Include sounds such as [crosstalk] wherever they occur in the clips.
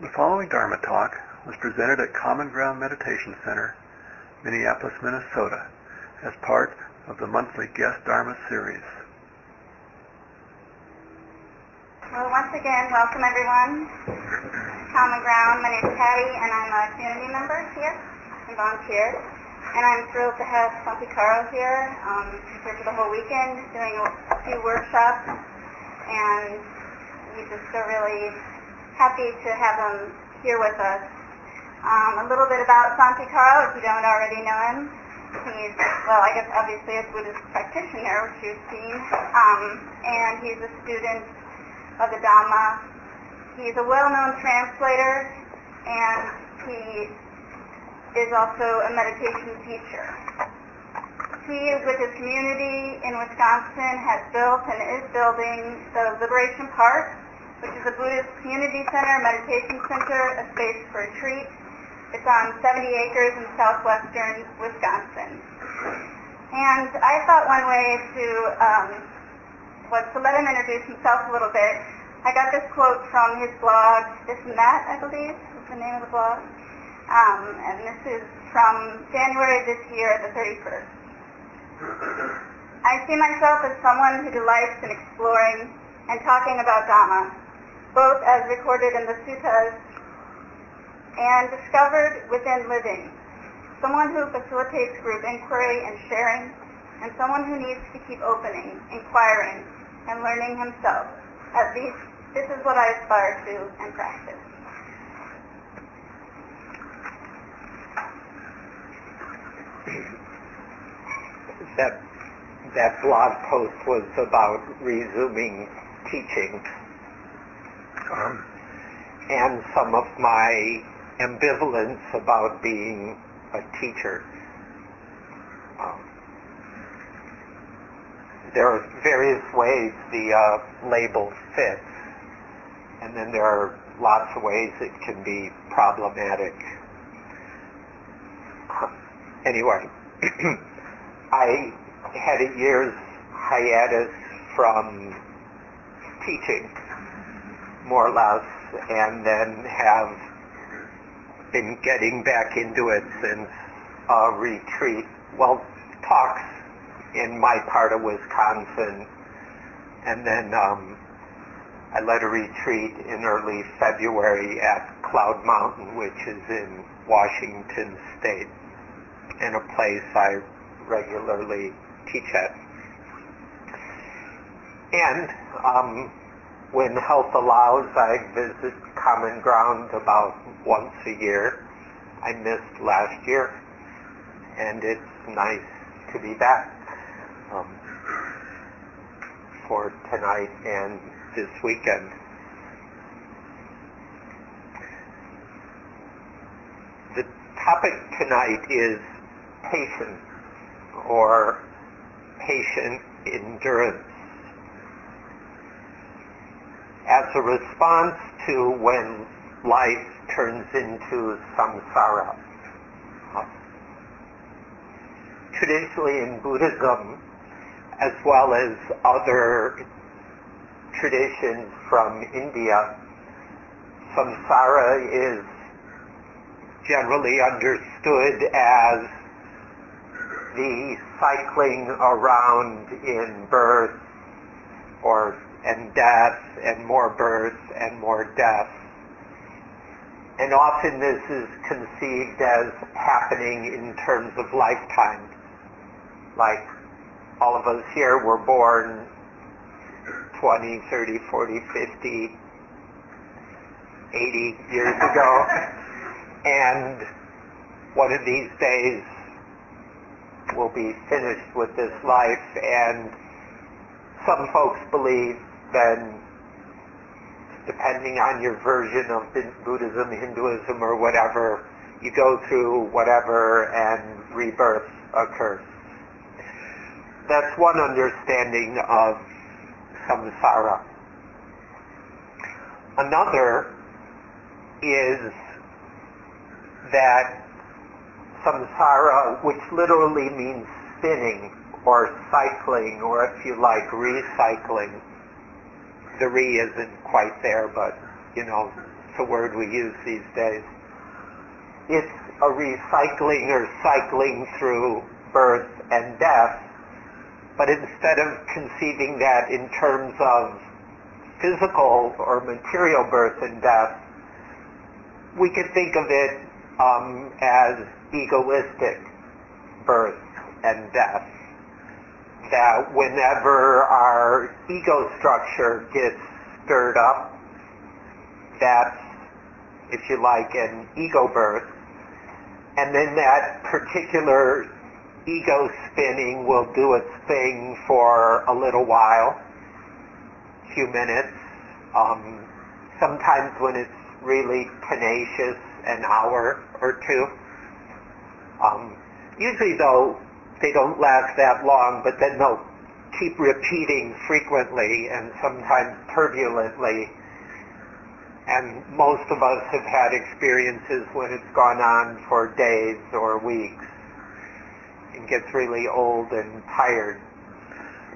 The following Dharma talk was presented at Common Ground Meditation Center, Minneapolis, Minnesota, as part of the monthly Guest Dharma series. Well, once again, welcome everyone. Common Ground. My name is Patty, and I'm a community member here and volunteer. And I'm thrilled to have Santikaro here. Um, he's here for the whole weekend, doing a, a few workshops, and we just are really happy to have him here with us. Um, a little bit about Santikaro, if you don't already know him. He's, well, I guess obviously a Buddhist practitioner, which you've seen, um, and he's a student of the Dhamma. He's a well-known translator, and he is also a meditation teacher. He, is with his community in Wisconsin, has built and is building the Liberation Park, which is a Buddhist community center, meditation center, a space for retreat. It's on 70 acres in southwestern Wisconsin. And I thought one way to um, was to let him introduce himself a little bit. I got this quote from his blog, This and That, I believe, is the name of the blog. Um, and this is from January this year, the 31st. I see myself as someone who delights in exploring and talking about Dhamma, both as recorded in the suttas and discovered within living. Someone who facilitates group inquiry and sharing, and someone who needs to keep opening, inquiring, and learning himself. At least this is what I aspire to and practice. that that blog post was about resuming teaching um, and some of my ambivalence about being a teacher. Um, there are various ways the uh, label fits, and then there are lots of ways it can be problematic. [clears throat] Anyway. [clears throat] I had a year's hiatus from teaching, more or less, and then have been getting back into it since a retreat, well, talks in my part of Wisconsin, and then um, I led a retreat in early February at Cloud Mountain, which is in Washington State, in a place I regularly teach at. And um, when health allows, I visit Common Ground about once a year. I missed last year, and it's nice to be back um, for tonight and this weekend. The topic tonight is patience or patient endurance as a response to when life turns into samsara. Traditionally in Buddhism, as well as other traditions from India, samsara is generally understood as the cycling around in birth or and death and more birth and more death. And often this is conceived as happening in terms of lifetime. Like all of us here were born 20, 30, 40, 50, 80 years ago. [laughs] And one of these days we'll be finished with this life and some folks believe then depending on your version of Buddhism, Hinduism, or whatever, you go through whatever and rebirth occurs. That's one understanding of samsara. Another is that samsara, which literally means spinning or cycling, or if you like, recycling. The re isn't quite there, but you know, it's a word we use these days. It's a recycling or cycling through birth and death, but instead of conceiving that in terms of physical or material birth and death, we could think of it um, as egoistic birth and death. That whenever our ego structure gets stirred up, that's, if you like, an ego birth. And then that particular ego spinning will do its thing for a little while, a few minutes. Um, sometimes when it's really tenacious, an hour or two. Um, usually, though, they don't last that long, but then they'll keep repeating frequently and sometimes turbulently. And most of us have had experiences when it's gone on for days or weeks and gets really old and tired.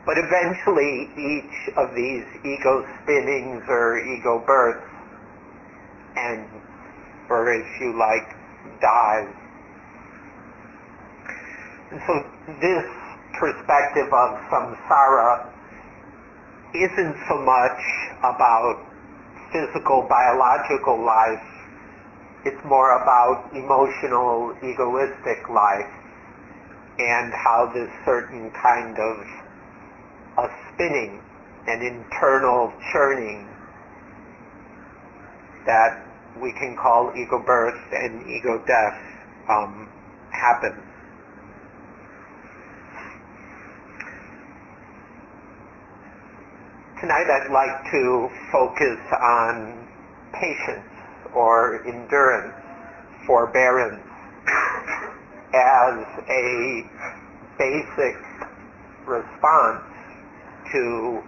But eventually, each of these ego spinnings or ego births and, or if you like, dies. And so this perspective of samsara isn't so much about physical, biological life. It's more about emotional, egoistic life and how this certain kind of a spinning, an internal churning that we can call ego birth and ego death um, happens. Tonight I'd like to focus on patience or endurance, forbearance, as a basic response to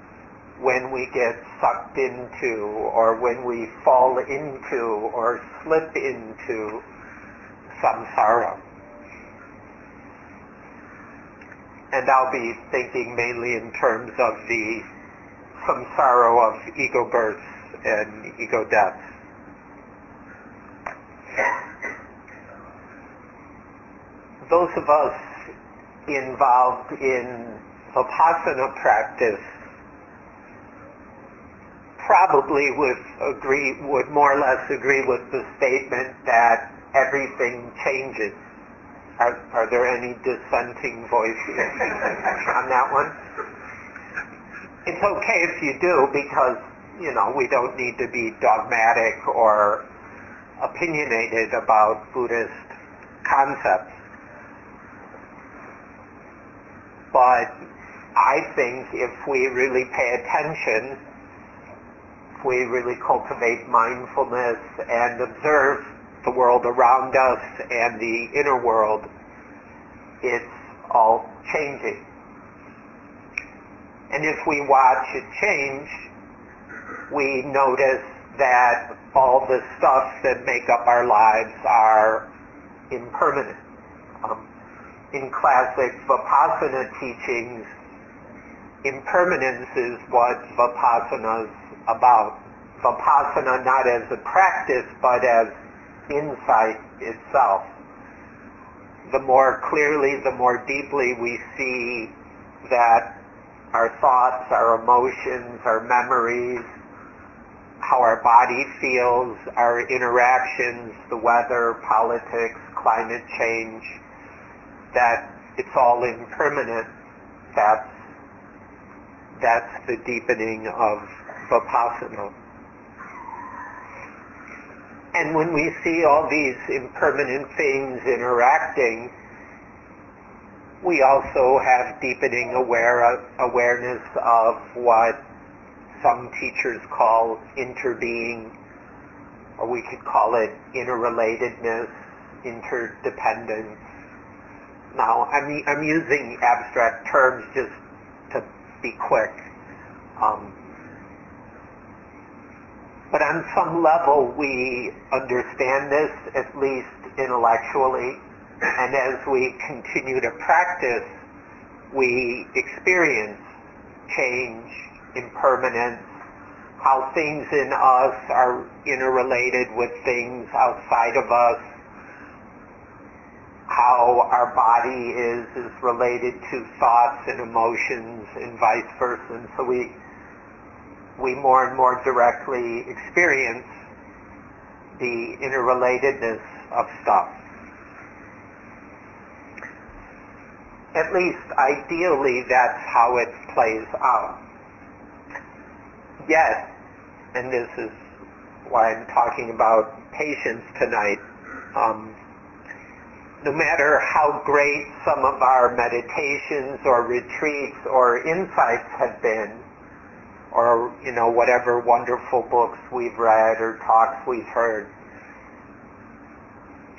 when we get sucked into or when we fall into or slip into samsara. And I'll be thinking mainly in terms of the samsara of ego births and ego deaths. Those of us involved in vipassana practice probably would agree, would more or less agree with the statement that everything changes. Are, are there any dissenting voices [laughs] on that one? It's okay if you do because, you know, we don't need to be dogmatic or opinionated about Buddhist concepts. But I think if we really pay attention we really cultivate mindfulness and observe the world around us and the inner world, it's all changing. And if we watch it change, we notice that all the stuff that make up our lives are impermanent. Um, in classic Vipassana teachings, impermanence is what Vipassana's about vipassana not as a practice but as insight itself. The more clearly, the more deeply we see that our thoughts, our emotions, our memories, how our body feels, our interactions, the weather, politics, climate change, that it's all impermanent, that's, that's the deepening of vipassana. And when we see all these impermanent things interacting, we also have deepening aware, awareness of what some teachers call interbeing, or we could call it interrelatedness, interdependence. Now, I'm, I'm using abstract terms just to be quick. Um, but on some level, we understand this, at least intellectually, and as we continue to practice, we experience change, impermanence, how things in us are interrelated with things outside of us, how our body is is related to thoughts and emotions and vice versa. And so we we more and more directly experience the interrelatedness of stuff. At least ideally that's how it plays out. Yet, and this is why I'm talking about patience tonight, um, no matter how great some of our meditations or retreats or insights have been, or you know whatever wonderful books we've read or talks we've heard,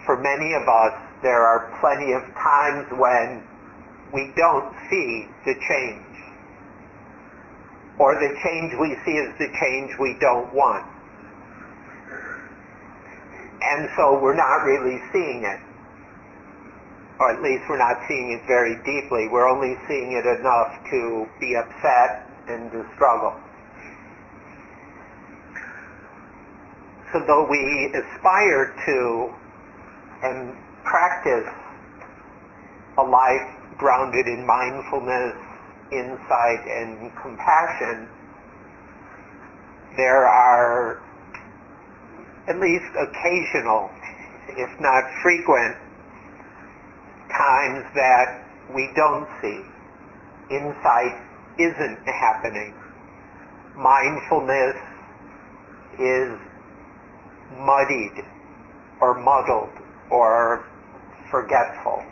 for many of us there are plenty of times when we don't see the change. Or the change we see is the change we don't want. And so we're not really seeing it. Or at least we're not seeing it very deeply. We're only seeing it enough to be upset and to struggle. So though we aspire to and practice a life grounded in mindfulness, insight, and compassion, there are at least occasional, if not frequent, times that we don't see. Insight isn't happening. Mindfulness is muddied or muddled or forgetful.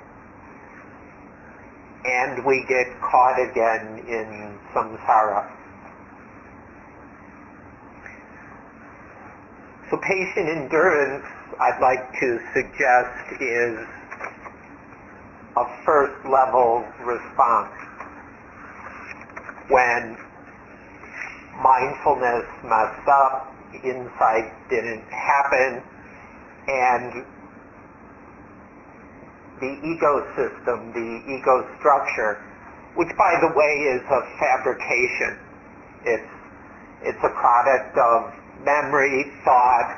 And we get caught again in samsara. So patient endurance, I'd like to suggest, is a first level response. When mindfulness messed up, insight didn't happen, and the ego system, the ego structure, which by the way is a fabrication. It's, it's a product of memory, thought,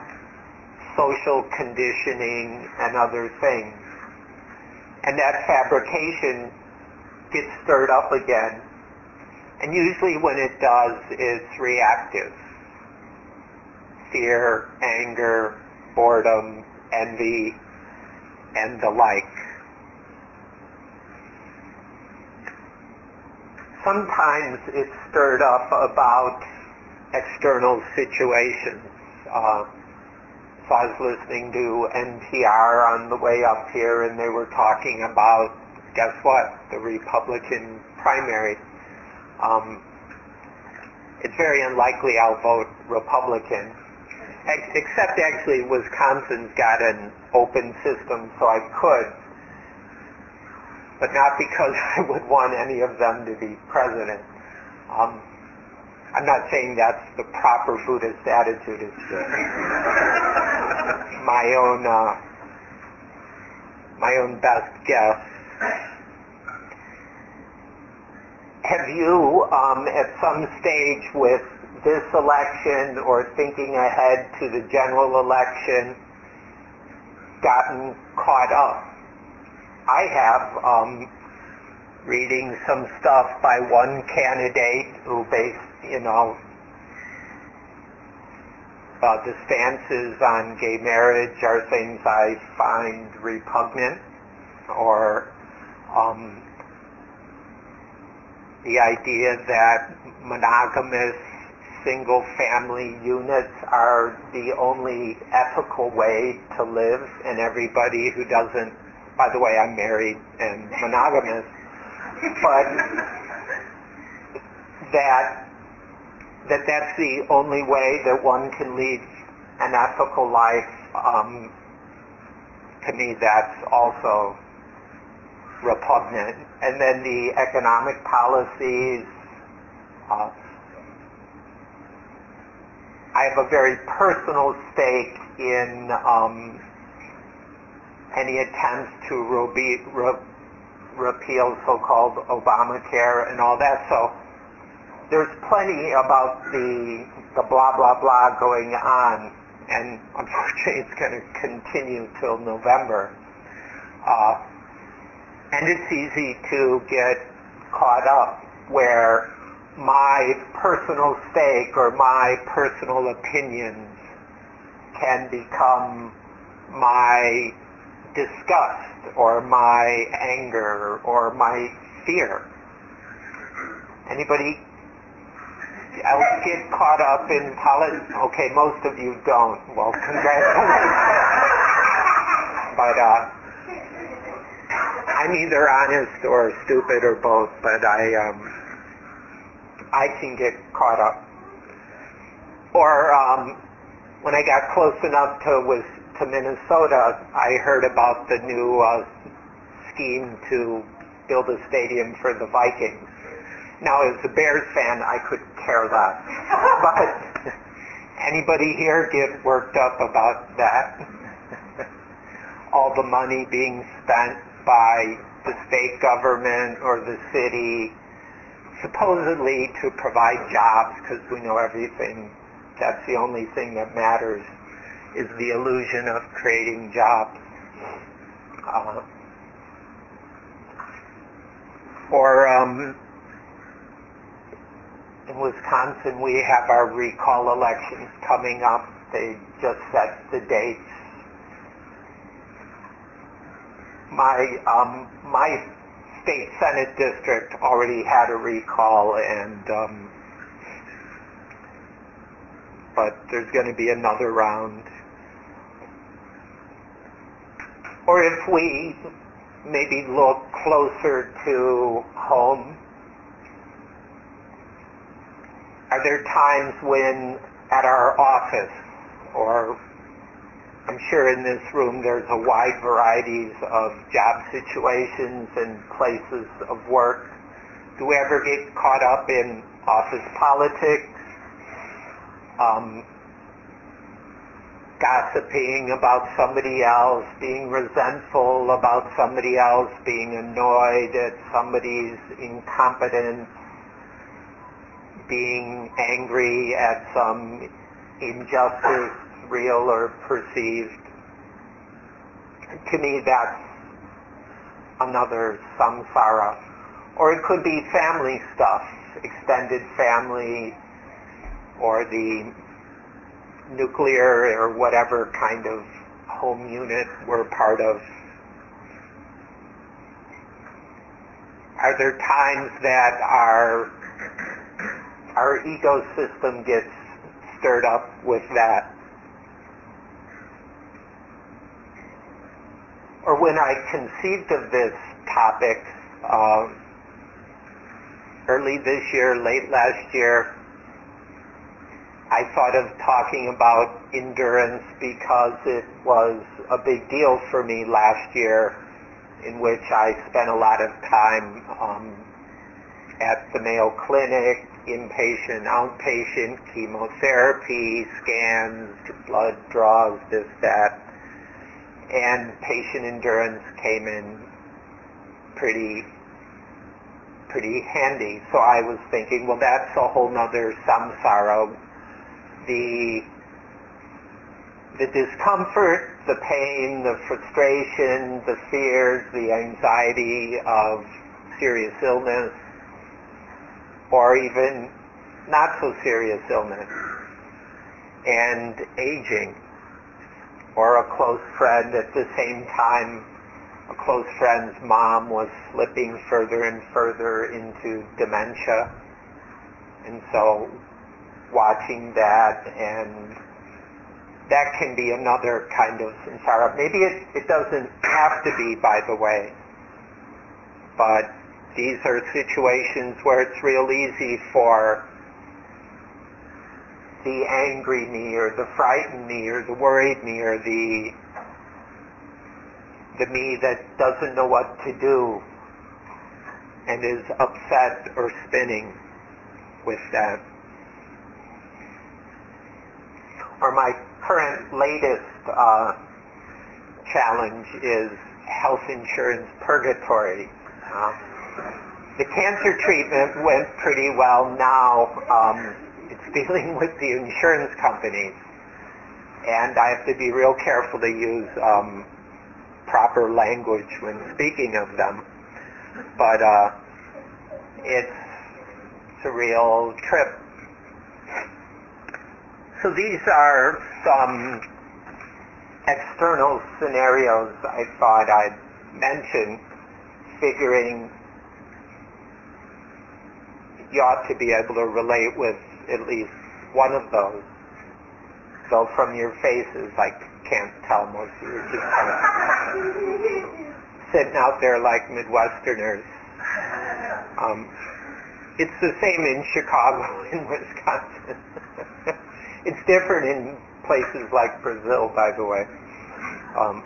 social conditioning, and other things. And that fabrication gets stirred up again. And usually when it does, it's reactive. Fear, anger, boredom, envy, and the like. Sometimes it's stirred up about external situations. Uh, so I was listening to NPR on the way up here, and they were talking about, guess what, the Republican primary. Um, it's very unlikely I'll vote Republican, except actually Wisconsin's got an open system, so I could, but not because [laughs] I would want any of them to be president. Um, I'm not saying that's the proper Buddhist attitude. It's my own uh, my own best guess. Have you, um, at some stage with this election or thinking ahead to the general election, gotten caught up? I have. Um, reading some stuff by one candidate who based, you know, uh, the stances on gay marriage are things I find repugnant or um, the idea that monogamous single family units are the only ethical way to live and everybody who doesn't by the way I'm married and monogamous but that that that's the only way that one can lead an ethical life. Um, to me, that's also repugnant. And then the economic policies. Uh, I have a very personal stake in um, any attempts to re- re- repeal so-called Obamacare and all that. So there's plenty about the the blah blah blah going on, and unfortunately, it's going to continue till November. Uh, and it's easy to get caught up where my personal stake or my personal opinions can become my disgust or my anger or my fear. Anybody else get caught up in politics? Okay, most of you don't. Well, congratulations. [laughs] but uh, I'm either honest or stupid or both. But I um, I can get caught up. Or um, when I got close enough to was to Minnesota, I heard about the new uh, scheme to build a stadium for the Vikings. Now, as a Bears fan, I could care less. [laughs] but anybody here get worked up about that? [laughs] All the money being spent by the state government or the city, supposedly to provide jobs, because we know everything. That's the only thing that matters is the illusion of creating jobs. Uh, or um, in Wisconsin, we have our recall elections coming up. They just set the dates. My um, my state senate district already had a recall, and um, but there's going to be another round. Or if we maybe look closer to home, are there times when at our office or I'm sure in this room there's a wide varieties of job situations and places of work. Do we ever get caught up in office politics? Um, gossiping about somebody else, being resentful about somebody else, being annoyed at somebody's incompetence, being angry at some injustice, real or perceived. To me, that's another samsara. Or it could be family stuff, extended family, or the nuclear or whatever kind of home unit we're part of. Are there times that our our ego system gets stirred up with that? Or when I conceived of this topic uh, early this year, late last year, I thought of talking about endurance because it was a big deal for me last year in which I spent a lot of time um, at the Mayo Clinic, inpatient, outpatient, chemotherapy, scans, blood draws, this, that, and patient endurance came in pretty pretty handy. So I was thinking, well, that's a whole nother samsara the the discomfort, the pain, the frustration, the fears, the anxiety of serious illness, or even not so serious illness, and aging, or a close friend at the same time, a close friend's mom was slipping further and further into dementia. And so watching that and that can be another kind of samsara. Maybe it, it doesn't have to be, by the way, but these are situations where it's real easy for the angry me or the frightened me or the worried me or the the me that doesn't know what to do and is upset or spinning with that. Or my current latest uh, challenge is health insurance purgatory. Uh, the cancer treatment went pretty well now. Um, it's [laughs] dealing with the insurance companies. And I have to be real careful to use um, proper language when speaking of them. But uh, it's, it's a real trip. So these are some external scenarios I thought I'd mention, figuring you ought to be able to relate with at least one of those. Though from your faces, I can't tell most of you are just kind of sitting out there like Midwesterners. Um, it's the same in Chicago and [laughs] Wisconsin. [laughs] it's different in places like Brazil, by the way. Um,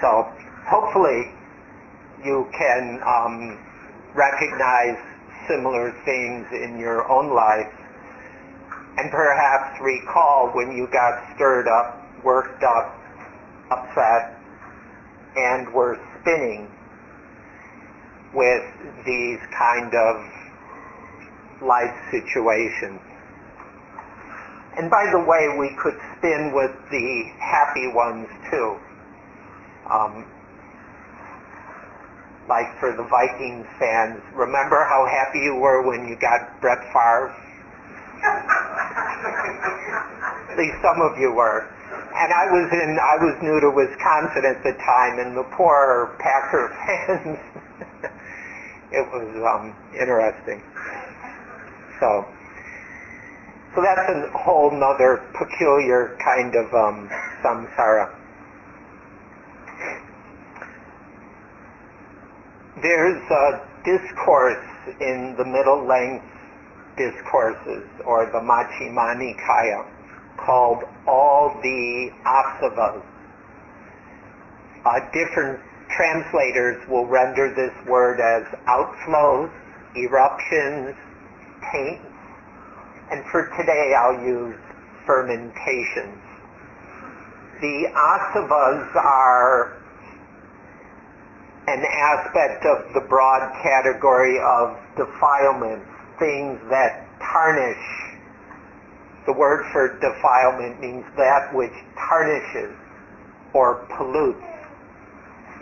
so hopefully you can um, recognize similar things in your own life and perhaps recall when you got stirred up, worked up, upset, and were spinning with these kind of life situations. And by the way, we could spin with the happy ones too. Um, like for the Vikings fans, remember how happy you were when you got Brett Favre? [laughs] At least some of you were. And I was in, I was new to Wisconsin at the time, and the poor Packer [laughs] fans. it was um, interesting. So, so that's a whole nother peculiar kind of um, samsara. There's a discourse in the middle length discourses, or the Majjhima Nikaya, called All the Asavas. Uh, different translators will render this word as outflows, eruptions, taints, and for today I'll use fermentations. The asavas are an aspect of the broad category of defilements, things that tarnish. The word for defilement means that which tarnishes or pollutes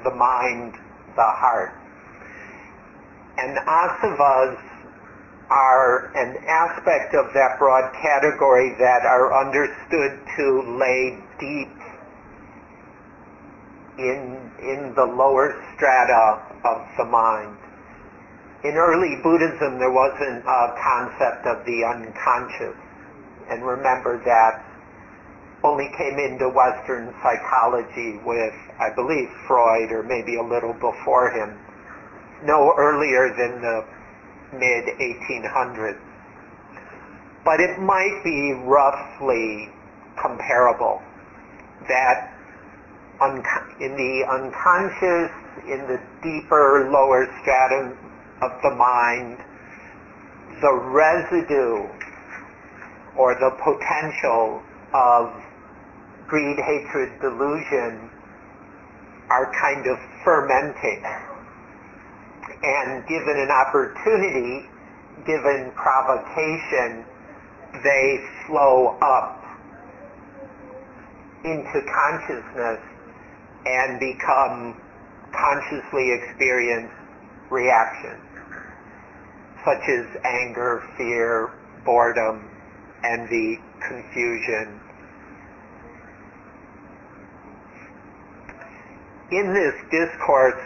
the mind, the heart. And asavas are an aspect of that broad category that are understood to lay deep in, in the lower strata of the mind. In early Buddhism, there wasn't a concept of the unconscious. And remember that only came into Western psychology with, I believe, Freud or maybe a little before him, no earlier than the mid 1800s. But it might be roughly comparable that in the unconscious, in the deeper, lower stratum of the mind, the residue or the potential of greed, hatred, delusion are kind of fermenting. And given an opportunity, given provocation, they flow up into consciousness and become consciously experienced reactions, such as anger, fear, boredom, envy, confusion. In this discourse,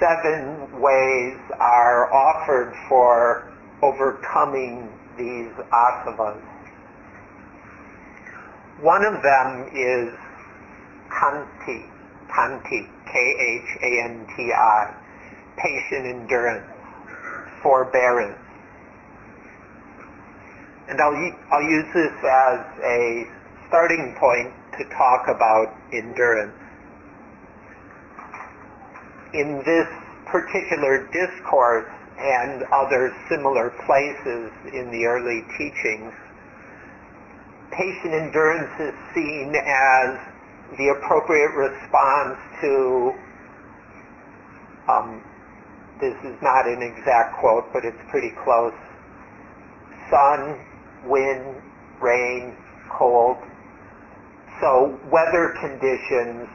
seven ways are offered for overcoming these asavas. One of them is kanti, Khanti, K-H-A-N-T-I, patient endurance, forbearance. And I'll, I'll use this as a starting point to talk about endurance. In this particular discourse and other similar places in the early teachings, patient endurance is seen as the appropriate response to um, this is not an exact quote, but it's pretty close. Sun, wind, rain, cold. So weather conditions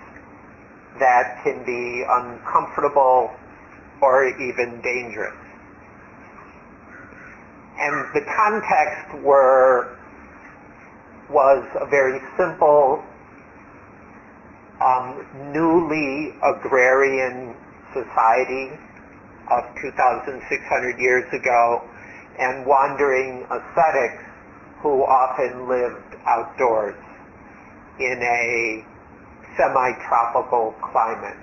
that can be uncomfortable or even dangerous. And the context were was a very simple, um, newly agrarian society of 2,600 years ago and wandering ascetics who often lived outdoors in a semi-tropical climate.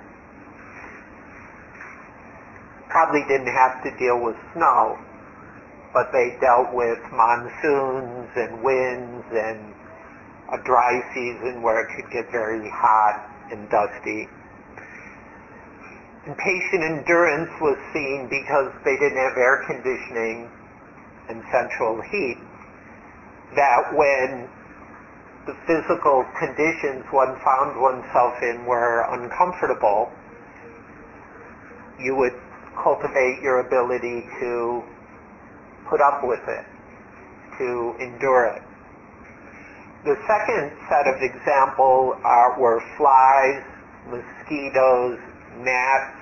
Probably didn't have to deal with snow, but they dealt with monsoons and winds and a dry season where it could get very hot and dusty. And patient endurance was seen because they didn't have air conditioning and central heat, that when the physical conditions one found oneself in were uncomfortable, you would cultivate your ability to put up with it, to endure it. The second set of examples are, were flies, mosquitoes, gnats,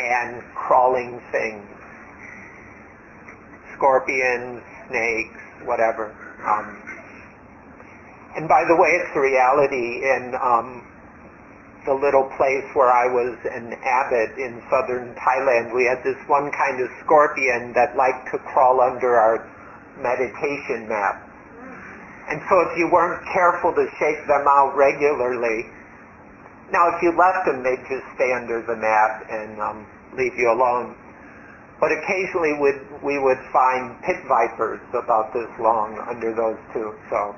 and crawling things. Scorpions, snakes, whatever. Um, and by the way, it's a reality in um, the little place where I was an abbot in southern Thailand. We had this one kind of scorpion that liked to crawl under our meditation mat. And so if you weren't careful to shake them out regularly, now if you left them, they'd just stay under the mat and um, leave you alone. But occasionally we'd, we would find pit vipers about this long under those too. So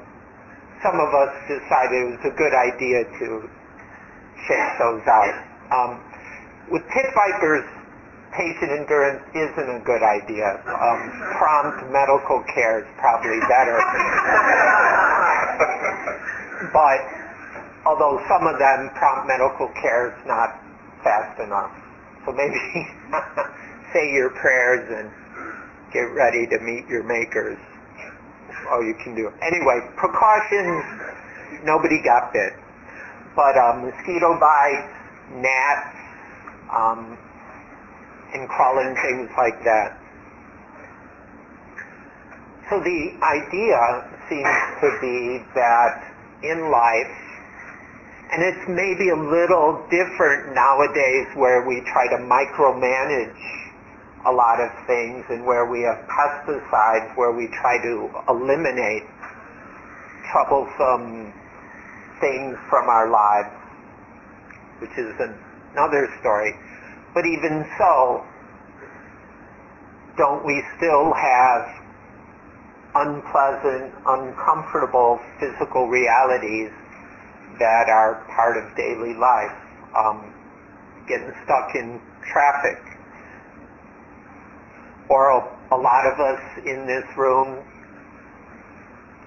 some of us decided it was a good idea to shake those out. Um, with pit vipers, patient endurance isn't a good idea. Um, prompt medical care is probably better. [laughs] but although some of them, prompt medical care is not fast enough. So maybe [laughs] say your prayers and get ready to meet your makers all you can do. Anyway, precautions, nobody got bit. But um, mosquito bites, gnats, um, and crawling things like that. So the idea seems to be that in life, and it's maybe a little different nowadays where we try to micromanage a lot of things and where we have pesticides where we try to eliminate troublesome things from our lives, which is another story. But even so, don't we still have unpleasant, uncomfortable physical realities that are part of daily life? Um, getting stuck in traffic, or a, lot of us in this room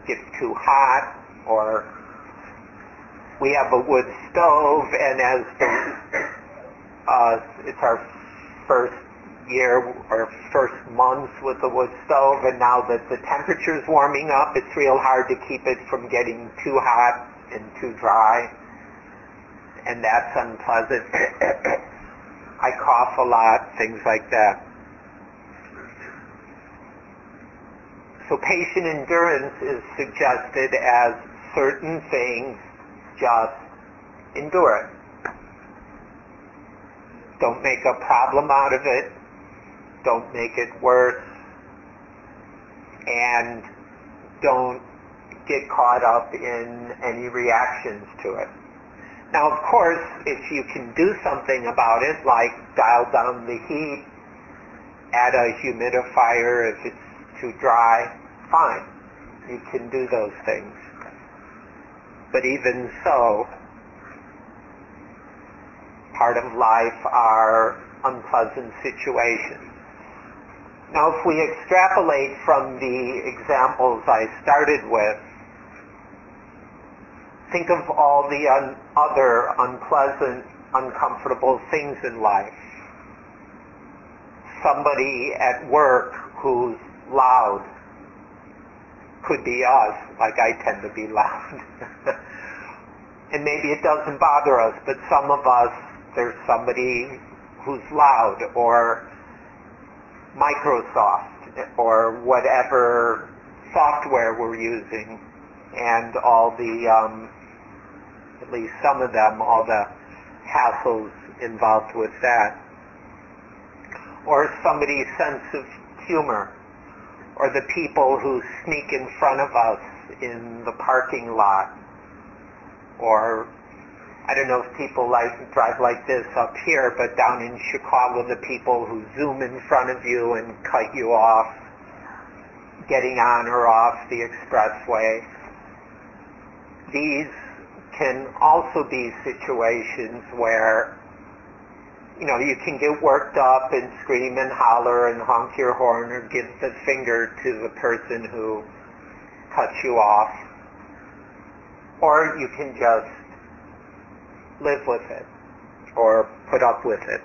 get too hot, or we have a wood stove, and as the, uh, it's our first year or first month with the wood stove, and now that the temperature's warming up, it's real hard to keep it from getting too hot and too dry, and that's unpleasant. [coughs] I cough a lot, things like that. So patient endurance is suggested as certain things just endure it. Don't make a problem out of it. Don't make it worse. And don't get caught up in any reactions to it. Now, of course, if you can do something about it, like dial down the heat, add a humidifier if it's too dry, fine. You can do those things. But even so, part of life are unpleasant situations. Now, if we extrapolate from the examples I started with, think of all the un- other unpleasant, uncomfortable things in life. somebody at work who's loud could be us, like I tend to be loud. [laughs] and maybe it doesn't bother us, but some of us, there's somebody who's loud, or Microsoft, or whatever software we're using, and all the, um, at least some of them, all the hassles involved with that. Or somebody's sense of humor, or the people who sneak in front of us in the parking lot, or I don't know if people like drive like this up here, but down in Chicago, the people who zoom in front of you and cut you off, getting on or off the expressway. These can also be situations where you know, you can get worked up and scream and holler and honk your horn or give the finger to the person who cuts you off. Or you can just live with it or put up with it.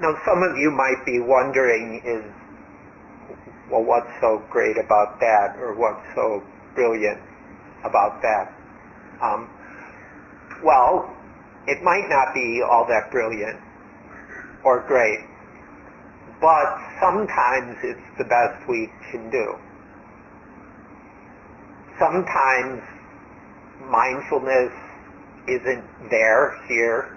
Now some of you might be wondering is, well, what's so great about that or what's so brilliant about that? Um, well, it might not be all that brilliant or great, but sometimes it's the best we can do. Sometimes mindfulness isn't there here.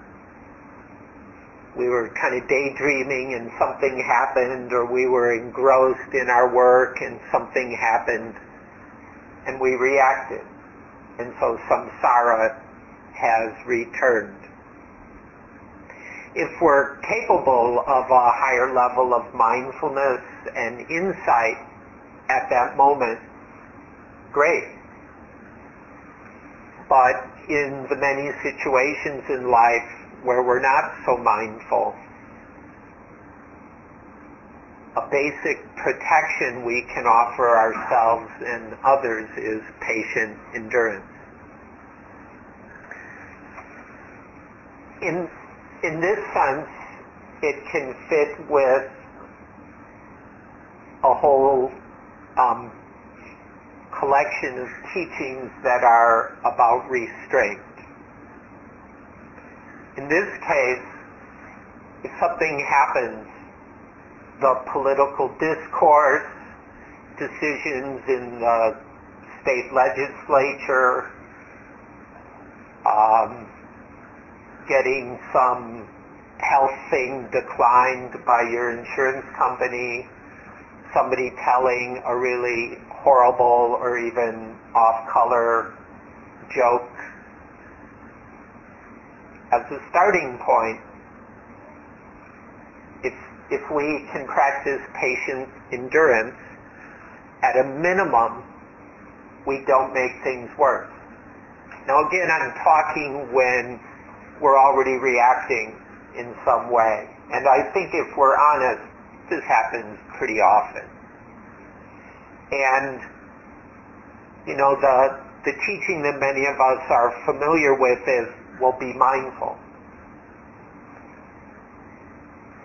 We were kind of daydreaming and something happened, or we were engrossed in our work and something happened, and we reacted. And so samsara has returned. If we're capable of a higher level of mindfulness and insight at that moment, great. But in the many situations in life where we're not so mindful, a basic protection we can offer ourselves and others is patient endurance. In, in this sense, it can fit with a whole um, collection of teachings that are about restraint. In this case, if something happens, the political discourse, decisions in the state legislature, um, getting some health thing declined by your insurance company, somebody telling a really horrible or even off-color joke. As a starting point, if, if we can practice patient endurance, at a minimum, we don't make things worse. Now again, I'm talking when we're already reacting in some way. And I think if we're honest, this happens pretty often. And, you know, the, the teaching that many of us are familiar with is, well, be mindful.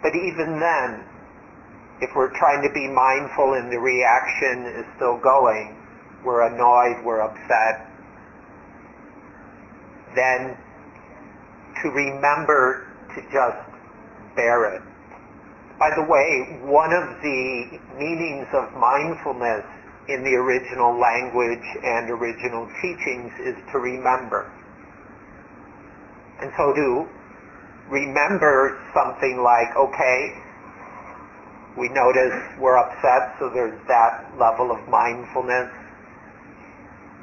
But even then, if we're trying to be mindful and the reaction is still going, we're annoyed, we're upset, then to remember to just bear it. By the way, one of the meanings of mindfulness in the original language and original teachings is to remember. And so to remember something like, okay, we notice we're upset, so there's that level of mindfulness.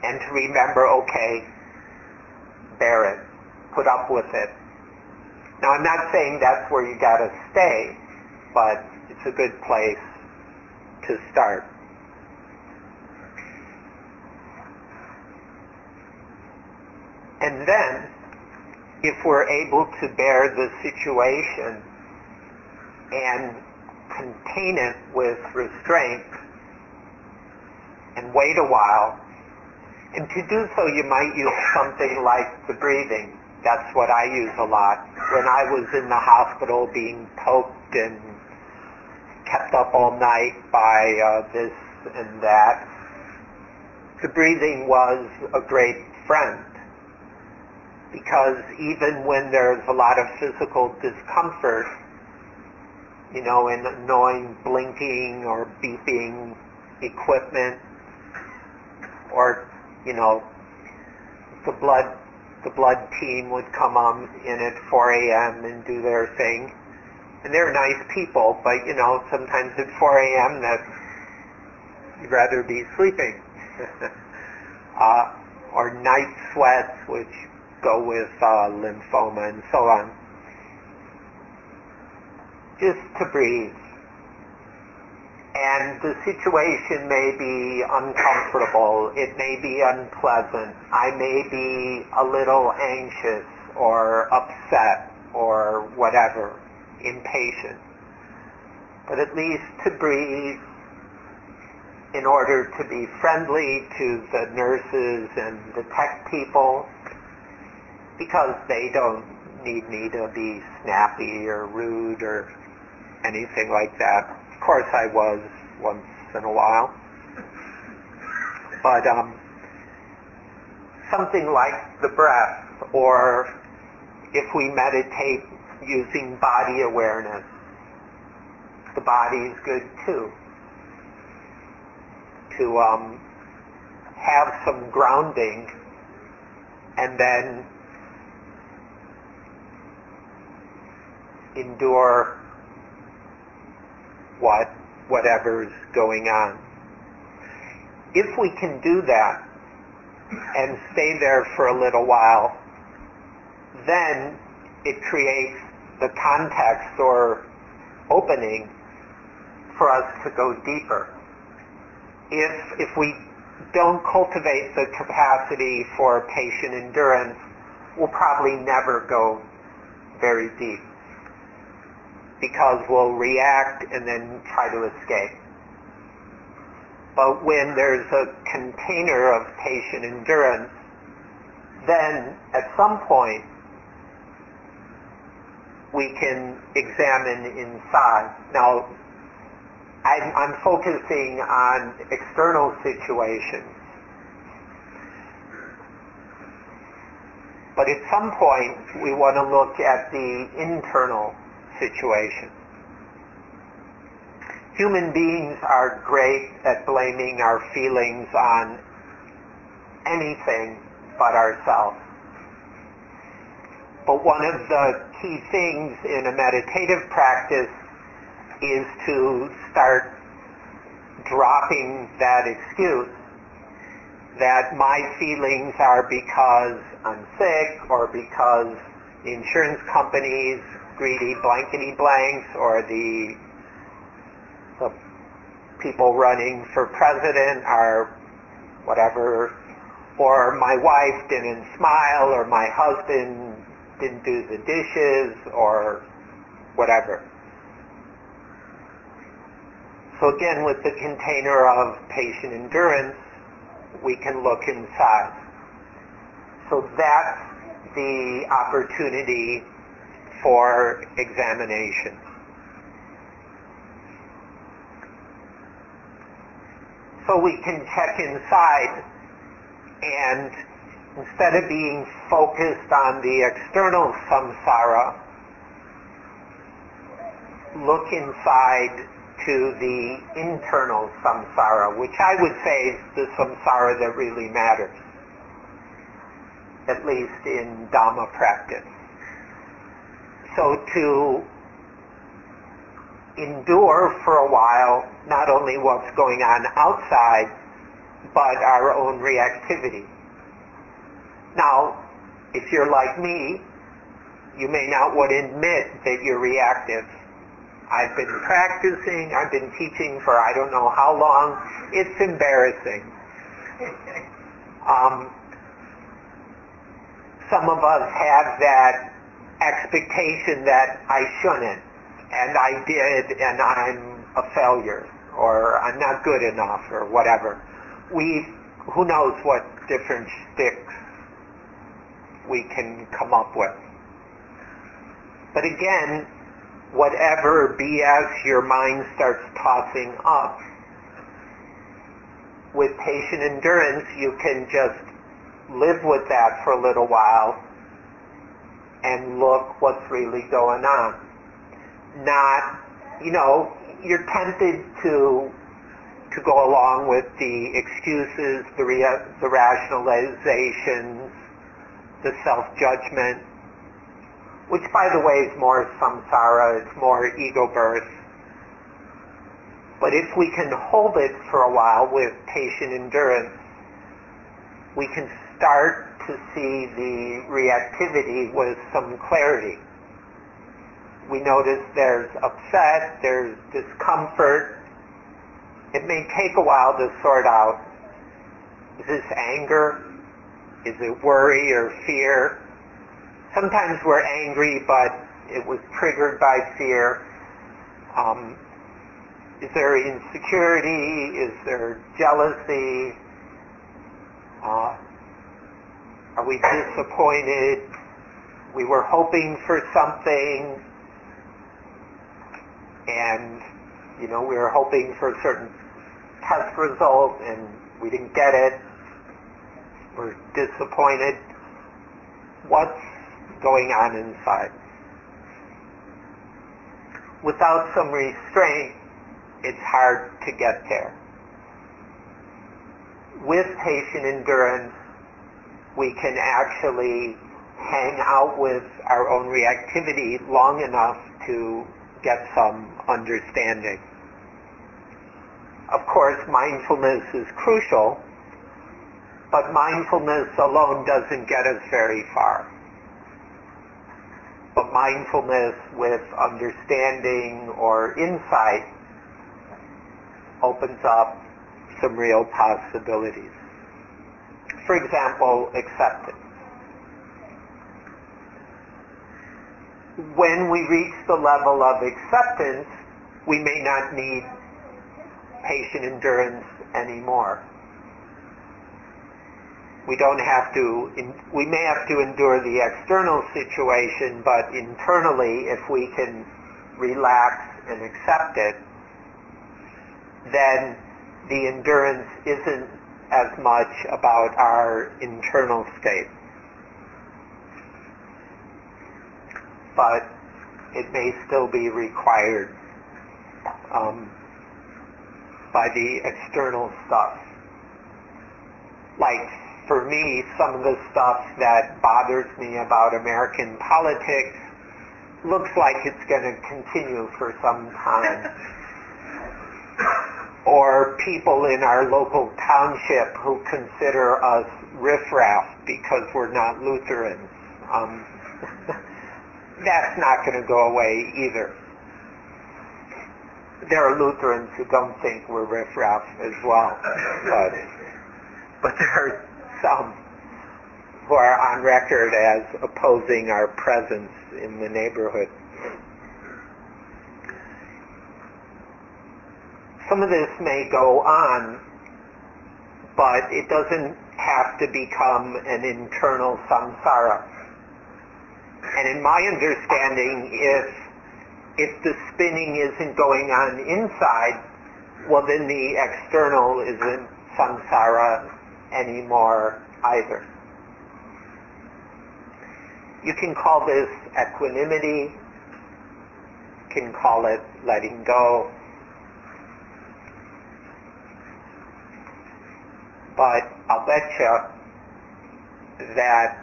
And to remember, okay, bear it put up with it. Now, I'm not saying that's where you got to stay, but it's a good place to start. And then, if we're able to bear the situation and contain it with restraint and wait a while, and to do so, you might use something like the breathing. That's what I use a lot. When I was in the hospital being poked and kept up all night by uh, this and that, the breathing was a great friend. Because even when there's a lot of physical discomfort, you know, in annoying blinking or beeping equipment, or, you know, the blood the blood team would come on in at 4 a.m. and do their thing. And they're nice people, but you know, sometimes at 4 a.m. that you'd rather be sleeping. [laughs] uh, or night sweats, which go with uh, lymphoma and so on. Just to breathe. And the situation may be uncomfortable. It may be unpleasant. I may be a little anxious or upset or whatever, impatient. But at least to breathe in order to be friendly to the nurses and the tech people because they don't need me to be snappy or rude or anything like that course I was once in a while. But um, something like the breath, or if we meditate using body awareness, the body is good too. To um, have some grounding and then endure what whatever's going on. If we can do that and stay there for a little while, then it creates the context or opening for us to go deeper. If, if we don't cultivate the capacity for patient endurance, we'll probably never go very deep because we'll react and then try to escape. But when there's a container of patient endurance, then at some point we can examine inside. Now, I'm, I'm focusing on external situations. But at some point, we want to look at the internal situation. Human beings are great at blaming our feelings on anything but ourselves. But one of the key things in a meditative practice is to start dropping that excuse that my feelings are because I'm sick or because insurance companies greedy blankety blanks or the, the people running for president are whatever, or my wife didn't smile, or my husband didn't do the dishes, or whatever. So again, with the container of patient endurance, we can look inside. So that's the opportunity for examination. So we can check inside and instead of being focused on the external samsara, look inside to the internal samsara, which I would say is the samsara that really matters, at least in Dhamma practice. So to endure for a while not only what's going on outside, but our own reactivity. Now, if you're like me, you may not want to admit that you're reactive. I've been practicing, I've been teaching for I don't know how long. It's embarrassing. [laughs] um, some of us have that expectation that I shouldn't, and I did, and I'm a failure, or I'm not good enough, or whatever. We, who knows what different sticks we can come up with. But again, whatever BS your mind starts tossing up, with patient endurance, you can just live with that for a little while and look what's really going on. Not, you know, you're tempted to to go along with the excuses, the, the rationalizations, the self-judgment, which by the way is more samsara, it's more ego birth. But if we can hold it for a while with patient endurance, we can start to see the reactivity with some clarity. We notice there's upset, there's discomfort. It may take a while to sort out, is this anger? Is it worry or fear? Sometimes we're angry, but it was triggered by fear. Um, is there insecurity? Is there jealousy? Uh, are we disappointed? We were hoping for something, and you know we were hoping for a certain test result, and we didn't get it. We're disappointed. What's going on inside? Without some restraint, it's hard to get there. With patient endurance, we can actually hang out with our own reactivity long enough to get some understanding. Of course, mindfulness is crucial, but mindfulness alone doesn't get us very far. But mindfulness with understanding or insight opens up some real possibilities. For example, acceptance. When we reach the level of acceptance, we may not need patient endurance anymore. We don't have to, we may have to endure the external situation, but internally, if we can relax and accept it, then the endurance isn't as much about our internal state. But it may still be required um, by the external stuff. Like for me, some of the stuff that bothers me about American politics looks like it's going to continue for some time. [laughs] or people in our local township who consider us riffraff because we're not Lutherans. Um, [laughs] that's not going to go away either. There are Lutherans who don't think we're riffraff as well, but, but there are some who are on record as opposing our presence in the neighborhood. Some of this may go on, but it doesn't have to become an internal samsara. And in my understanding, if if the spinning isn't going on inside, well then the external isn't samsara anymore either. You can call this equanimity, you can call it letting go, but I'll bet you that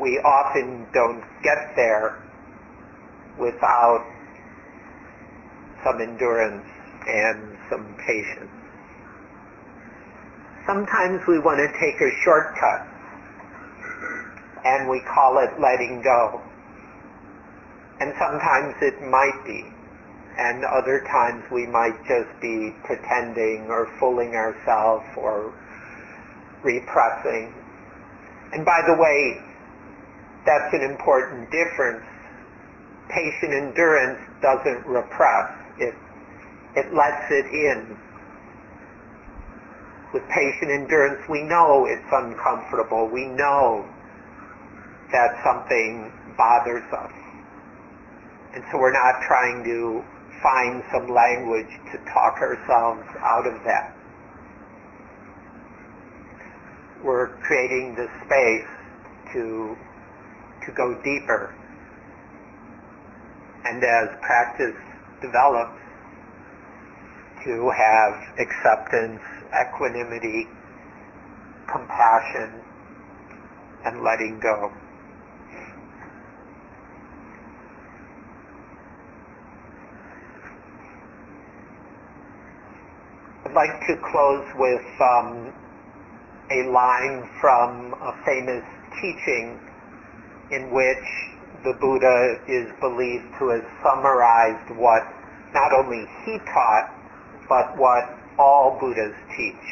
we often don't get there without some endurance and some patience. Sometimes we want to take a shortcut and we call it letting go. And sometimes it might be. And other times we might just be pretending or fooling ourselves or repressing. And by the way, that's an important difference. Patient endurance doesn't repress. It, it lets it in. With patient endurance, we know it's uncomfortable. We know that something bothers us. And so we're not trying to find some language to talk ourselves out of that. We're creating the space to, to go deeper. And as practice develops, to have acceptance, equanimity, compassion, and letting go. I'd like to close with um, a line from a famous teaching in which the Buddha is believed to have summarized what not only he taught, but what all Buddhas teach.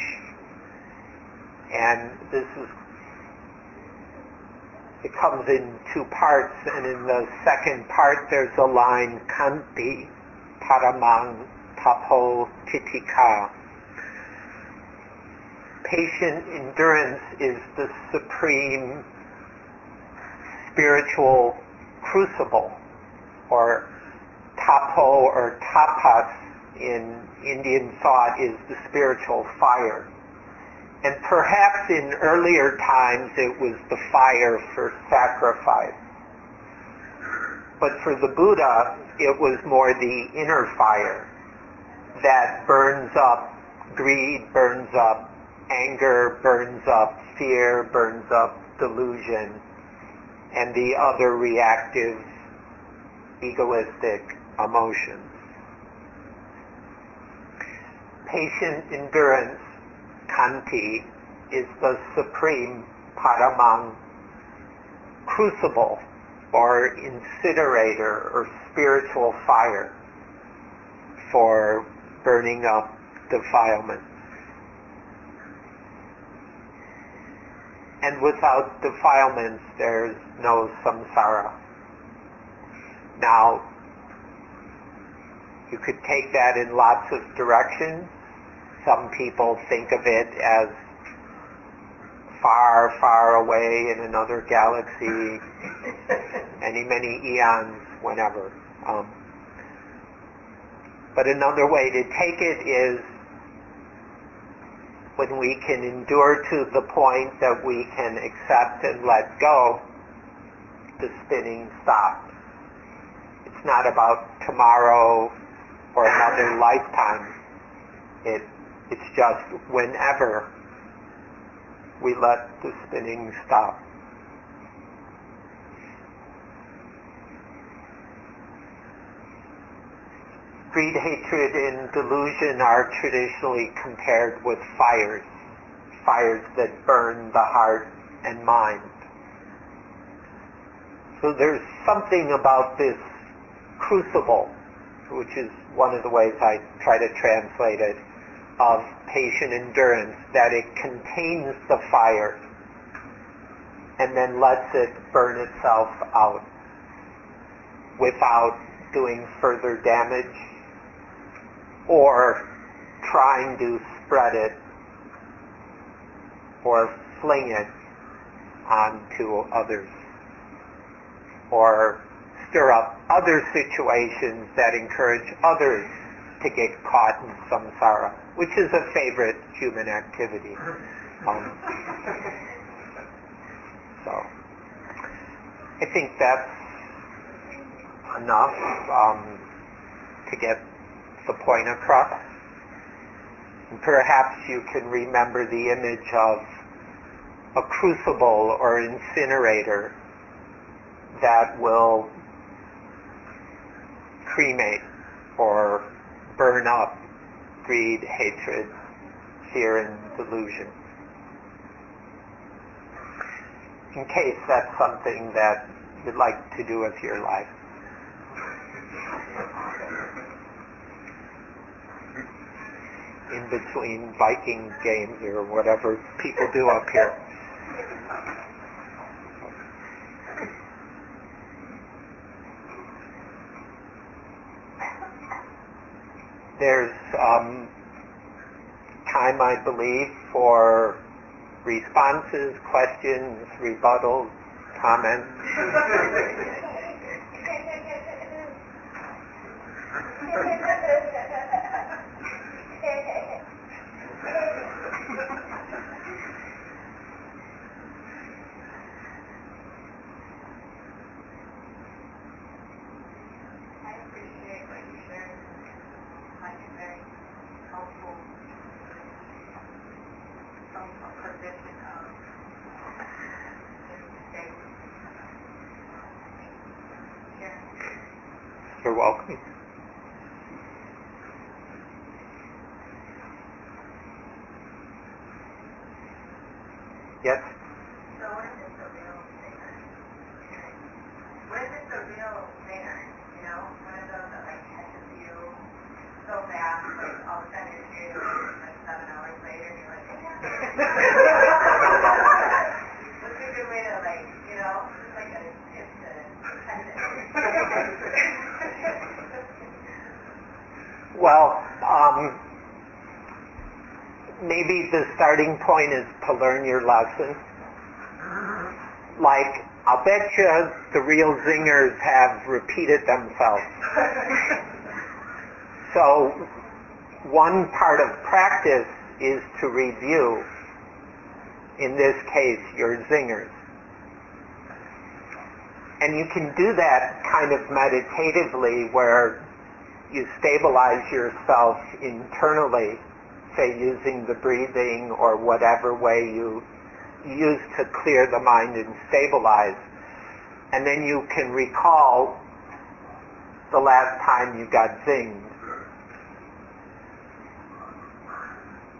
And this is, it comes in two parts, and in the second part there's a line, Khanti Paramang Tapo Titikkha. Patient endurance is the supreme spiritual crucible, or tapo or tapas in Indian thought is the spiritual fire. And perhaps in earlier times it was the fire for sacrifice. But for the Buddha, it was more the inner fire that burns up greed, burns up anger, burns up fear, burns up delusion, and the other reactive, egoistic emotions. Patient endurance, khanti, is the supreme paramang crucible or incinerator or spiritual fire for burning up defilement. And without defilements, there's no samsara. Now, you could take that in lots of directions. Some people think of it as far, far away in another galaxy, many, many eons, whenever. Um, but another way to take it is when we can endure to the point that we can accept and let go, the spinning stops. It's not about tomorrow or another [laughs] lifetime. It, it's just whenever we let the spinning stop. Greed, hatred, and delusion are traditionally compared with fires, fires that burn the heart and mind. So there's something about this crucible, which is one of the ways I try to translate it, of patient endurance, that it contains the fire and then lets it burn itself out without doing further damage or trying to spread it or fling it onto others or stir up other situations that encourage others to get caught in samsara, which is a favorite human activity. Um, so, I think that's enough um, to get the point across. And perhaps you can remember the image of a crucible or incinerator that will cremate or burn up greed, hatred, fear, and delusion. In case that's something that you'd like to do with your life. In between Viking games or whatever people do up here. There's um, time, I believe, for responses, questions, rebuttals, comments? [laughs] I appreciate what you shared. I find it very helpful from a position of mistake. Sharing. You're welcome. Yes? So what if it's a real singer? What if it's a real singer, you know, one of those that like catches you so fast, like all of a sudden you're carried away, and like seven hours later, and you're like, What's a good way to like, you know, just like a tip to catch it? Well, um, maybe the starting point is to learn your lesson. Like, I'll bet you the real zingers have repeated themselves. [laughs] So, one part of practice is to review, in this case, your zingers. And you can do that kind of meditatively where you stabilize yourself internally, say using the breathing or whatever way you use to clear the mind and stabilize. And then you can recall the last time you got zinged.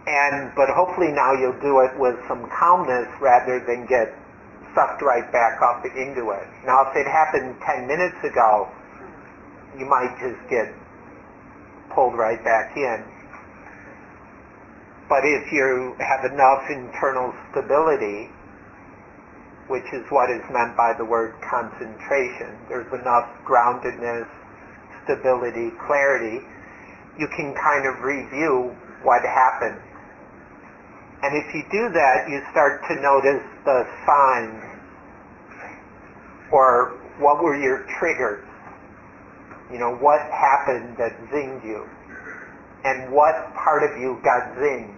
And, but hopefully now you'll do it with some calmness rather than get sucked right back up into it. Now if it happened 10 minutes ago, you might just get pulled right back in. But if you have enough internal stability, which is what is meant by the word concentration, there's enough groundedness, stability, clarity, you can kind of review what happened. And if you do that, you start to notice the signs or what were your triggers. You know, what happened that zinged you? And what part of you got zinged?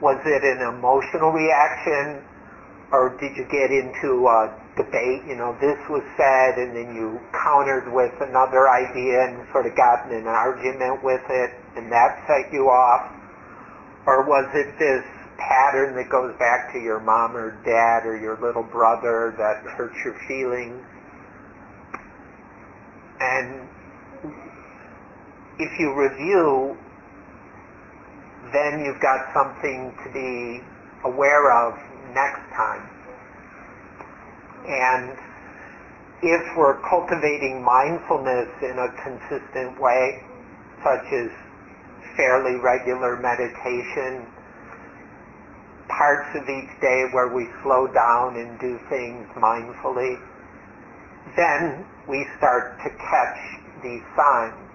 Was it an emotional reaction or did you get into a debate? You know, this was said and then you countered with another idea and sort of got in an argument with it and that set you off? Or was it this pattern that goes back to your mom or dad or your little brother that hurts your feelings? And if you review, then you've got something to be aware of next time. And if we're cultivating mindfulness in a consistent way, such as fairly regular meditation, parts of each day where we slow down and do things mindfully, then we start to catch these signs.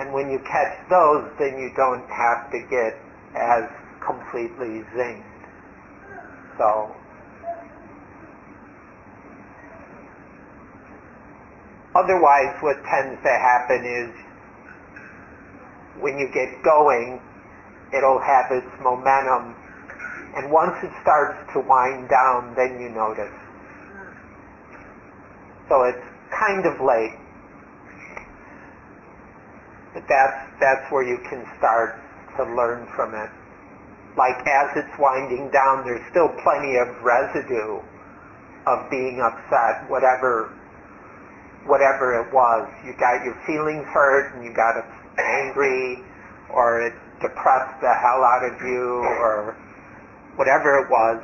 And when you catch those, then you don't have to get as completely zinged. So, otherwise what tends to happen is when you get going, it'll have its momentum. And once it starts to wind down, then you notice. So it's kind of late. But that's, that's where you can start to learn from it. Like as it's winding down, there's still plenty of residue of being upset, whatever, whatever it was. You got your feelings hurt and you got angry or it depressed the hell out of you or whatever it was.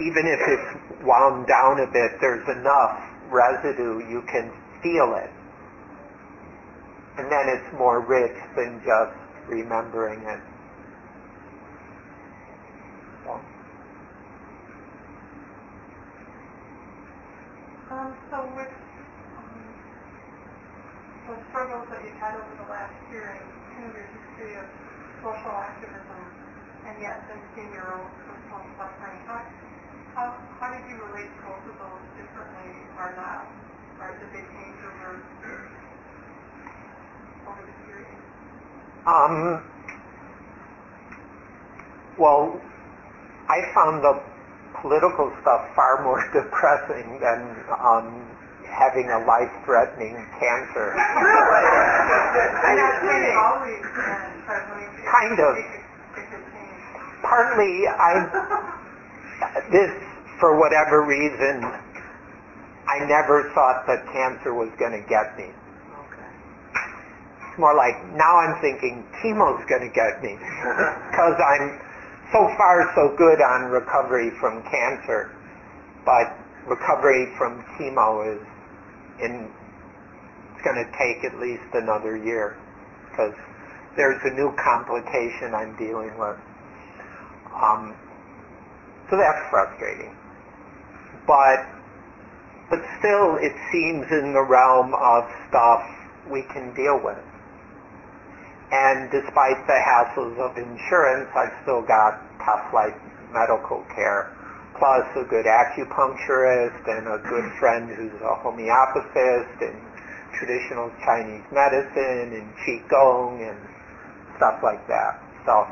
Even if it's wound down a bit, there's enough residue you can feel it. And then it's more rich than just remembering it. So. Um, so with um, the struggles that you've had over the last year and kind of your history of social activism and yet then seeing your own personal suffering, how, how, how did you relate to both of those differently or not? Or did they change over, over the period? Um, well, I found the political stuff far more [laughs] depressing than um, having a life-threatening cancer. I know, it's always been, but I mean, Kind of. It could, it could change. Partly, I [laughs] this for whatever reason, I never thought that cancer was going to get me. More like now I'm thinking chemo's going to get me [laughs] because I'm so far so good on recovery from cancer, but recovery from chemo is in it's going to take at least another year because there's a new complication I'm dealing with. Um, so that's frustrating. But but still, it seems in the realm of stuff we can deal with. And despite the hassles of insurance, I've still got top-flight medical care, plus a good acupuncturist and a good friend who's a homeopathist and traditional Chinese medicine and qigong and stuff like that. So,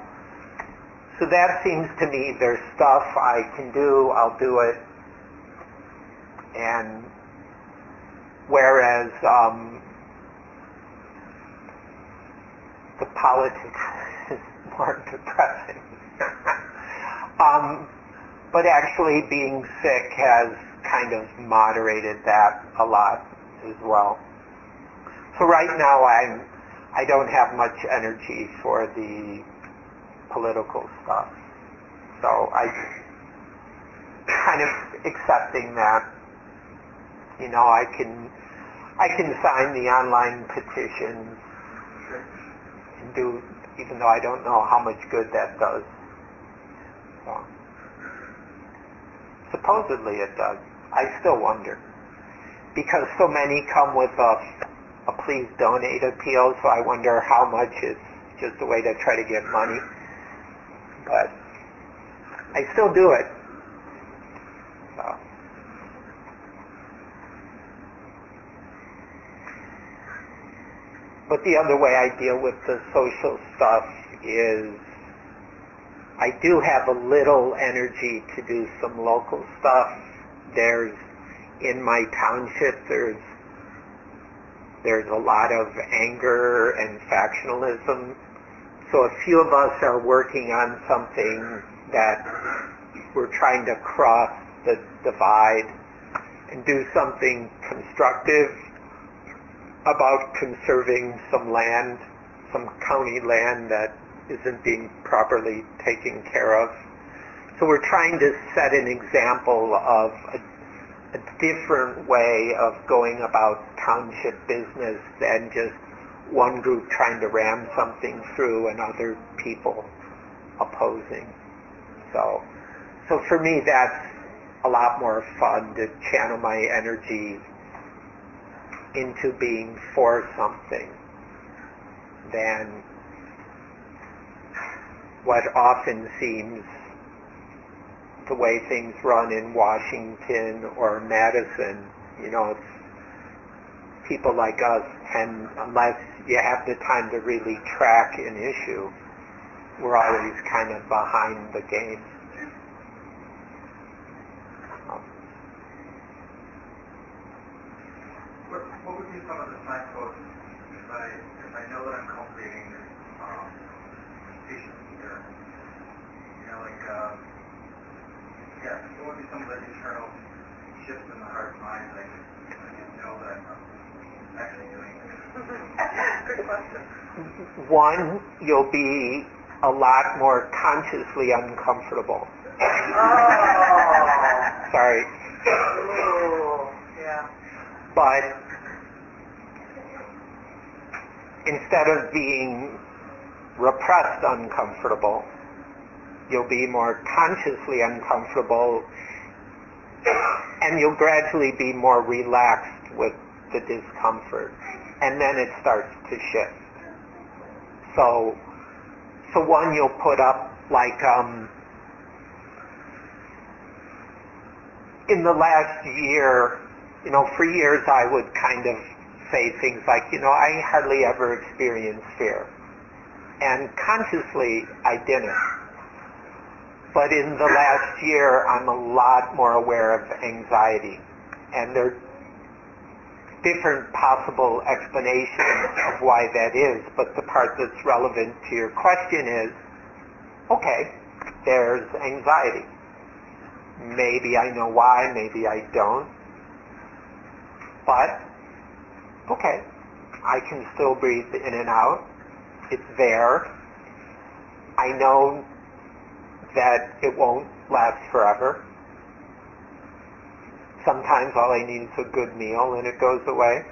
so that seems to me there's stuff I can do. I'll do it. And whereas um, the politics is more depressing. [laughs] um, but actually being sick has kind of moderated that a lot as well. So right now I'm I don't have much energy for the political stuff. So I kind of accepting that. You know, I can I can sign the online petitions do even though I don't know how much good that does. So supposedly it does. I still wonder. Because so many come with a a please donate appeal, so I wonder how much is just a way to try to get money. But I still do it. But the other way I deal with the social stuff is I do have a little energy to do some local stuff. There's in my township there's there's a lot of anger and factionalism. So a few of us are working on something that we're trying to cross the divide and do something constructive about conserving some land, some county land that isn't being properly taken care of. So we're trying to set an example of a a different way of going about township business than just one group trying to ram something through and other people opposing. So, so for me, that's a lot more fun to channel my energy into being for something than what often seems the way things run in Washington or Madison. You know, it's people like us and unless you have the time to really track an issue, we're always kind of behind the game. What, what would be some of the signposts if I, if I know that I'm cultivating um, patience here? You know, like, uh, yeah, what would be some of the internal shifts in the heart and mind that I could, I could know that I'm actually doing this? [laughs] Good question. One, you'll be a lot more consciously uncomfortable. Oh. [laughs] Sorry. Ooh, yeah. but instead of being repressed uncomfortable, you'll be more consciously uncomfortable and you'll gradually be more relaxed with the discomfort and then it starts to shift. So, so one you'll put up like um, in the last year, you know, for years I would kind of say things like, you know, I hardly ever experience fear. And consciously, I didn't. But in the last year, I'm a lot more aware of anxiety. And there are different possible explanations of why that is, but the part that's relevant to your question is, okay, there's anxiety. Maybe I know why, maybe I don't. But, okay, I can still breathe in and out. It's there. I know that it won't last forever. Sometimes all I need is a good meal and it goes away,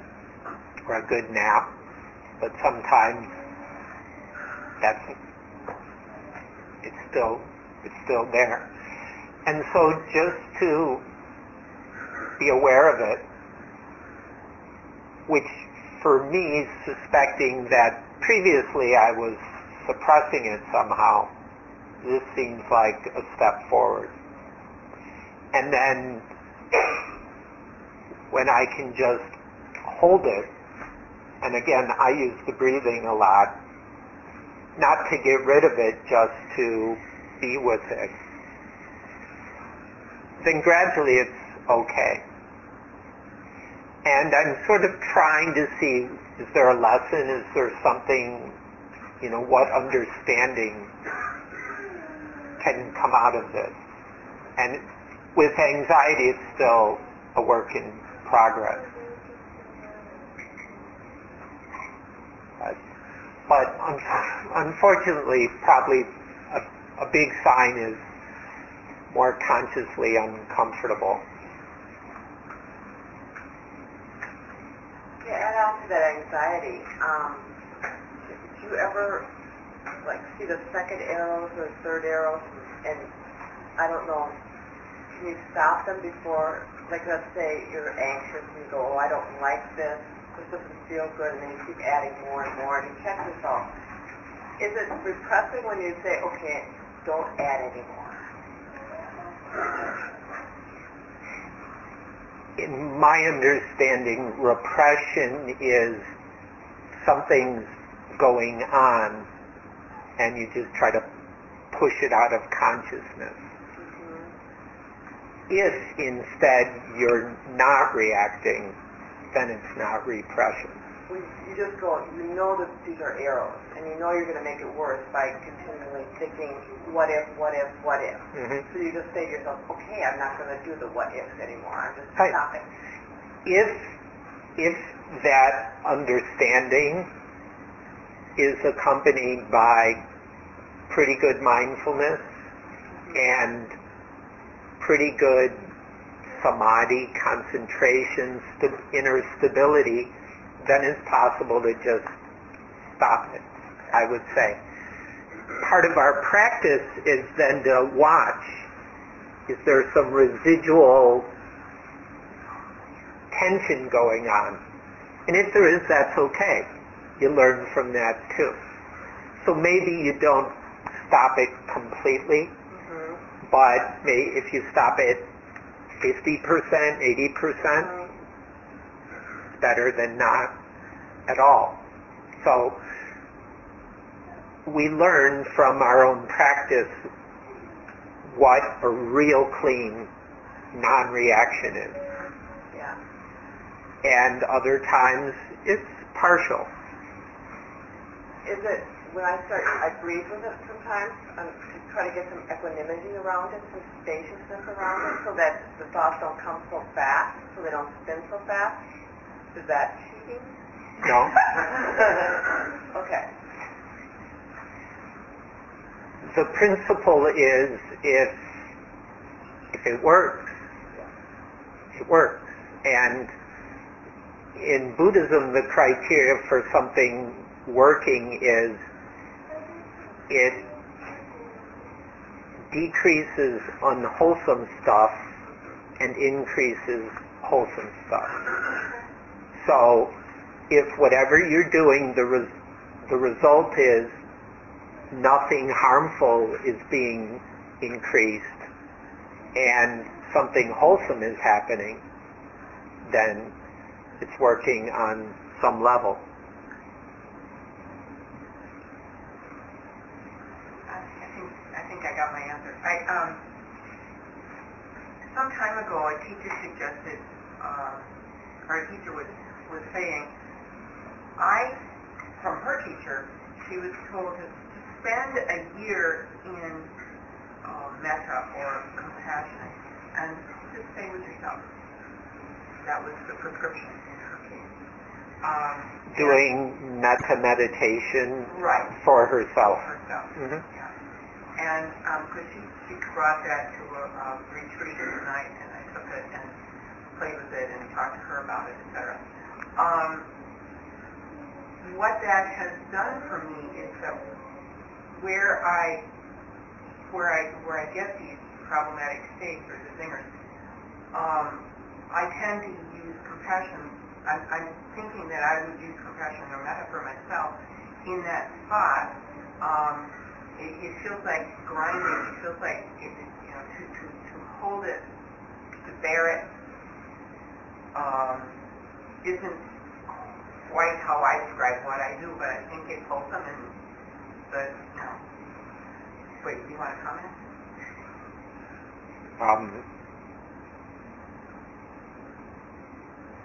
or a good nap. But sometimes that's it's still it's still there. And so just to be aware of it, which for me, suspecting that previously I was suppressing it somehow, this seems like a step forward. And then [clears throat] when I can just hold it, and again, I use the breathing a lot, not to get rid of it, just to be with it, then gradually it's okay. And I'm sort of trying to see, is there a lesson? Is there something, you know, what understanding can come out of this? And with anxiety, it's still a work in progress. But, unfortunately, probably a, a big sign is more consciously uncomfortable. To add on to that anxiety, um, do you ever like see the second arrows or third arrows, and I don't know, can you stop them before, like let's say you're anxious and you go, oh, I don't like this, this doesn't feel good, and then you keep adding more and more, and you check yourself. Is it repressing when you say, okay, don't add anymore? In my understanding, repression is something's going on and you just try to push it out of consciousness. Mm-hmm. If instead you're not reacting, then it's not repression. You just go, you know that these are arrows, and you know you're going to make it worse by continually thinking, what if, what if, what if. Mhm. So you just say to yourself, okay, I'm not going to do the what ifs anymore. I'm just Right. stopping. If, if that understanding is accompanied by pretty good mindfulness and pretty good samadhi, concentration, st- inner stability, then it's possible to just stop it, I would say. Part of our practice is then to watch. Is there some residual tension going on? And if there is, that's okay. You learn from that too. So maybe you don't stop it completely, Mm-hmm. but may, if you stop it 50%, 80%, it's better than not at all. So we learn from our own practice what a real clean non-reaction is. Yeah. And other times it's partial. Is it, when I start, I breathe with it sometimes um, to try to get some equanimity around it, some spaciousness around it, so that the thoughts don't come so fast, so they don't spin so fast. Is that cheating? No? [laughs] okay. The principle is if if it works, it works. And in Buddhism, the criteria for something working is it decreases unwholesome stuff and increases wholesome stuff. So if whatever you're doing, the, res- the result is nothing harmful is being increased and something wholesome is happening, then it's working on some level. I think, I got my answer. Um, some time ago, a teacher suggested, um, or a teacher was, was saying, I, from her teacher, she was told to spend a year in uh, metta or compassion and just stay with yourself. That was the prescription in her case. Um, Doing metta meditation right for herself. herself. hmm Yeah. And because she, she brought that to a, a retreat at night, and I took it and played with it and talked to her about it, etc. Um, what that has done for me is that where I where I where I get these problematic states or the zingers, um, I tend to use compassion. I'm, I'm thinking that I would use compassion or metta for myself in that spot. Um, it, it feels like grinding. It feels like it, you know to, to, to hold it, to bear it, um, isn't quite how I describe what I do, but I think it's wholesome and you know. Wait, do you want to comment? Um,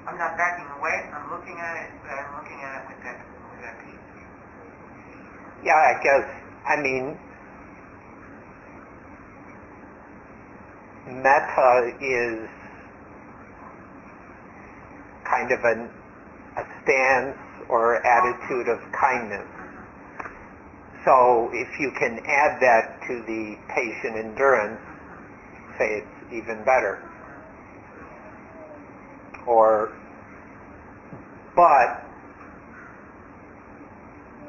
I'm not backing away. I'm looking at it, but I'm looking at it with that with that piece. yeah, I guess, I mean, metta is kind of an, a stance or attitude of kindness. So if you can add that to the patient endurance, say it's even better. Or, but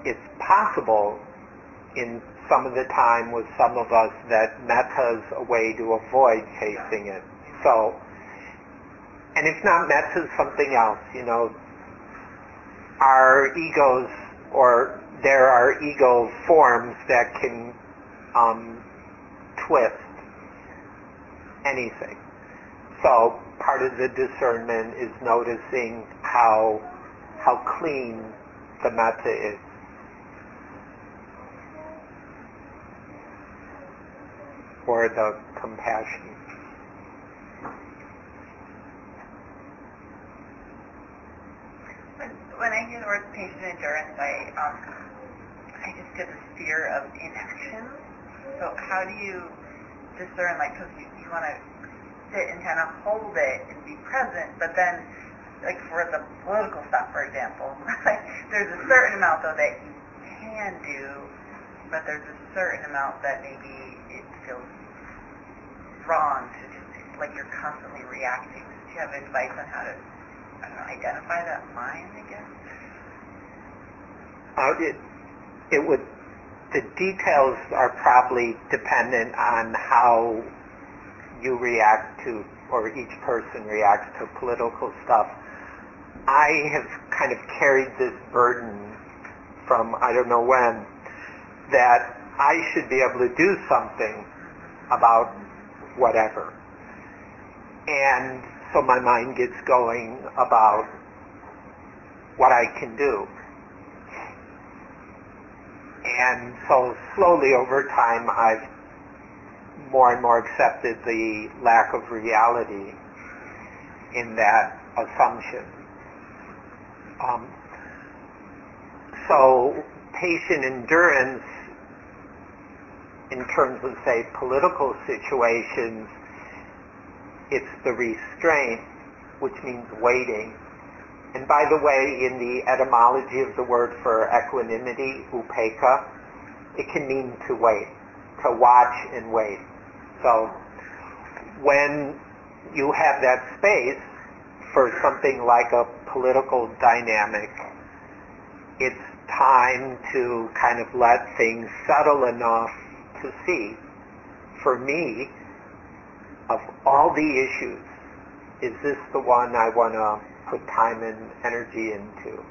it's possible in some of the time with some of us that metta is a way to avoid chasing it. So, and if not metta, something else. You know, our egos, or there are ego forms that can um, twist anything. So part of the discernment is noticing how how clean the metta is. Or the compassion. When, I hear the word patient endurance, I um, I just get this fear of inaction. So how do you discern, like, because you, you want to sit and kind of hold it and be present, but then, like for the political stuff, for example, [laughs] like, there's a certain amount though that you can do, but there's a certain amount that maybe it feels wrong to just like you're constantly reacting. Do you have advice on how to identify that I guess? Uh, it, it would, the details are probably dependent on how you react to, or each person reacts to political stuff. I have kind of carried this burden from I don't know when that I should be able to do something about whatever. And so my mind gets going about what I can do. And so slowly over time I've more and more accepted the lack of reality in that assumption. Um, so patient endurance in terms of say political situations it's the restraint which means waiting. And by the way in the etymology of the word for equanimity upekkha it can mean to wait to watch and wait. So when you have that space for something like a political dynamic it's time to kind of let things settle enough to see, for me, of all the issues, is this the one I want to put time and energy into?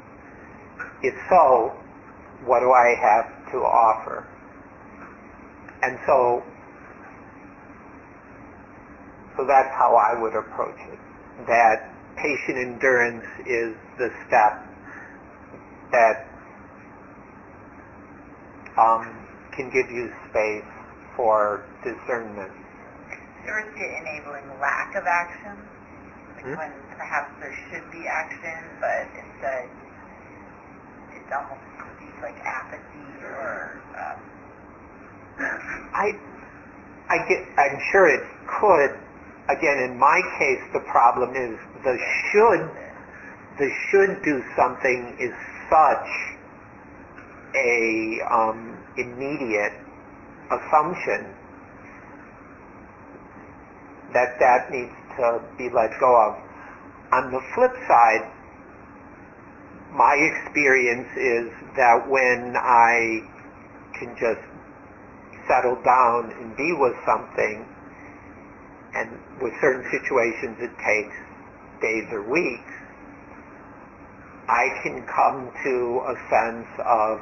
If so, what do I have to offer? And so So that's how I would approach it. That patient endurance is the step that um, can give you space for discernment. See it enabling lack of action? Like Hmm? when perhaps there should be action, but instead it's almost perceived like apathy or um, I, I get, I'm sure it could. Again, in my case, the problem is the should, the should do something is such a um, immediate assumption that that needs to be let go of. On the flip side, my experience is that when I can just settle down and be with something, and with certain situations it takes days or weeks, I can come to a sense of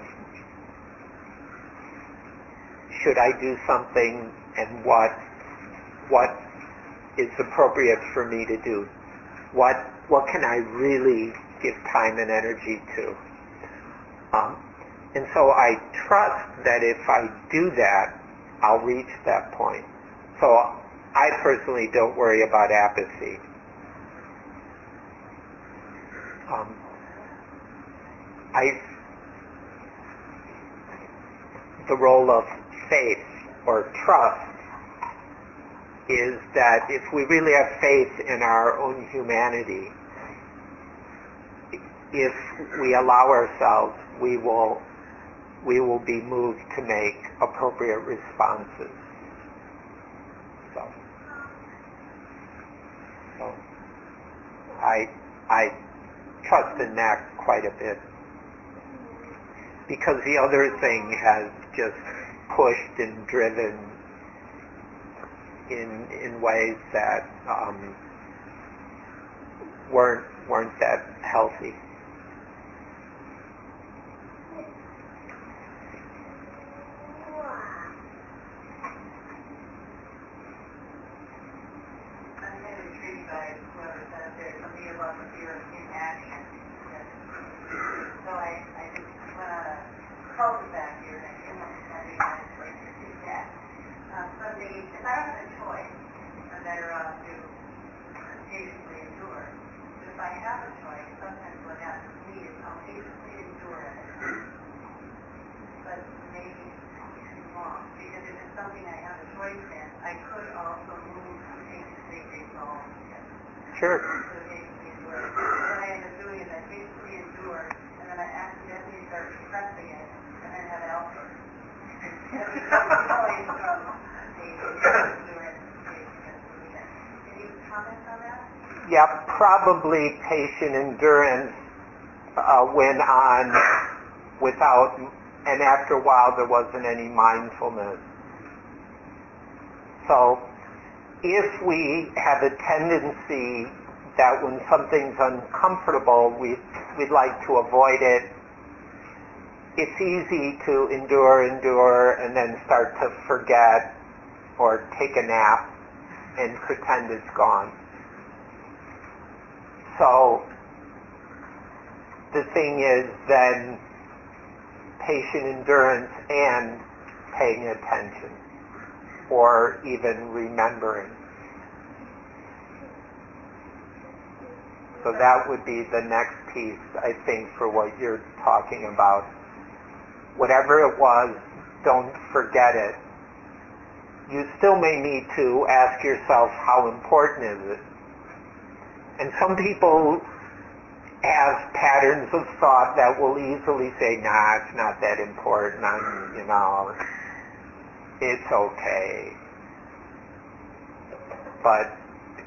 should I do something and what what is appropriate for me to do? What what can I really give time and energy to? Um, and so I trust that if I do that, I'll reach that point. So I personally don't worry about apathy. Um, I the role of faith or trust is that if we really have faith in our own humanity, if we allow ourselves, we will we will be moved to make appropriate responses. So, so I I trust in that quite a bit because the other thing has just pushed and driven in in ways that um, weren't weren't that healthy. I'm kind of intrigued by whoever said there's something about the fear of inaction. So I, I just went on a cul-de-sac here and I came up with something nice place to do that. Um, something, if I have a choice, I'm better off to patiently endure. But if I have a choice, sometimes what happens to me is I'll patiently endure it. But maybe too long, because if it's something I have a choice in, I could also move to patiently resolve it. Sure. So patiently endure. What I end up doing is I patiently endure, and then I accidentally start suppressing it, and then have an outburst. And it becomes a choice from the endurance to patient solution. Can you comment on that? Yeah, patient endurance uh, went on without, and after a while there wasn't any mindfulness. So if we have a tendency that when something's uncomfortable, we, we'd like to avoid it, it's easy to endure, endure, and then start to forget or take a nap and pretend it's gone. So the thing is then patient endurance and paying attention or even remembering. So that would be the next piece, I think, for what you're talking about. Whatever it was, don't forget it. You still may need to ask yourself, how important is it? And some people have patterns of thought that will easily say, nah, it's not that important. I'm, you know, it's okay. But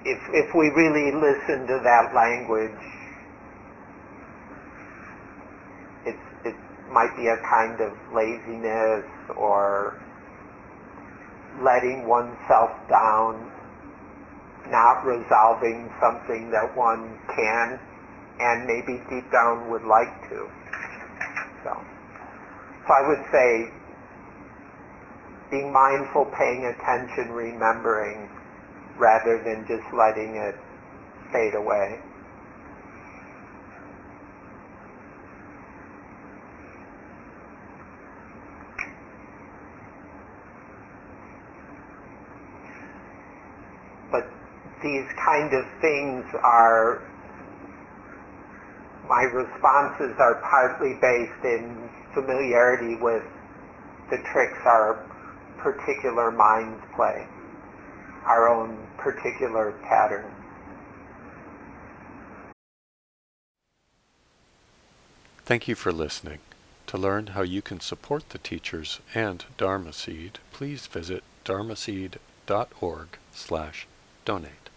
if, if we really listen to that language, it might be a kind of laziness or letting oneself down, not resolving something that one can and maybe deep down would like to. So, so I would say being mindful, paying attention, remembering rather than just letting it fade away. These kind of things are, my responses are partly based in familiarity with the tricks our particular minds play, our own particular patterns. Thank you for listening. To learn how you can support the teachers and Dharma Seed, please visit dharmaseed.org slash donate.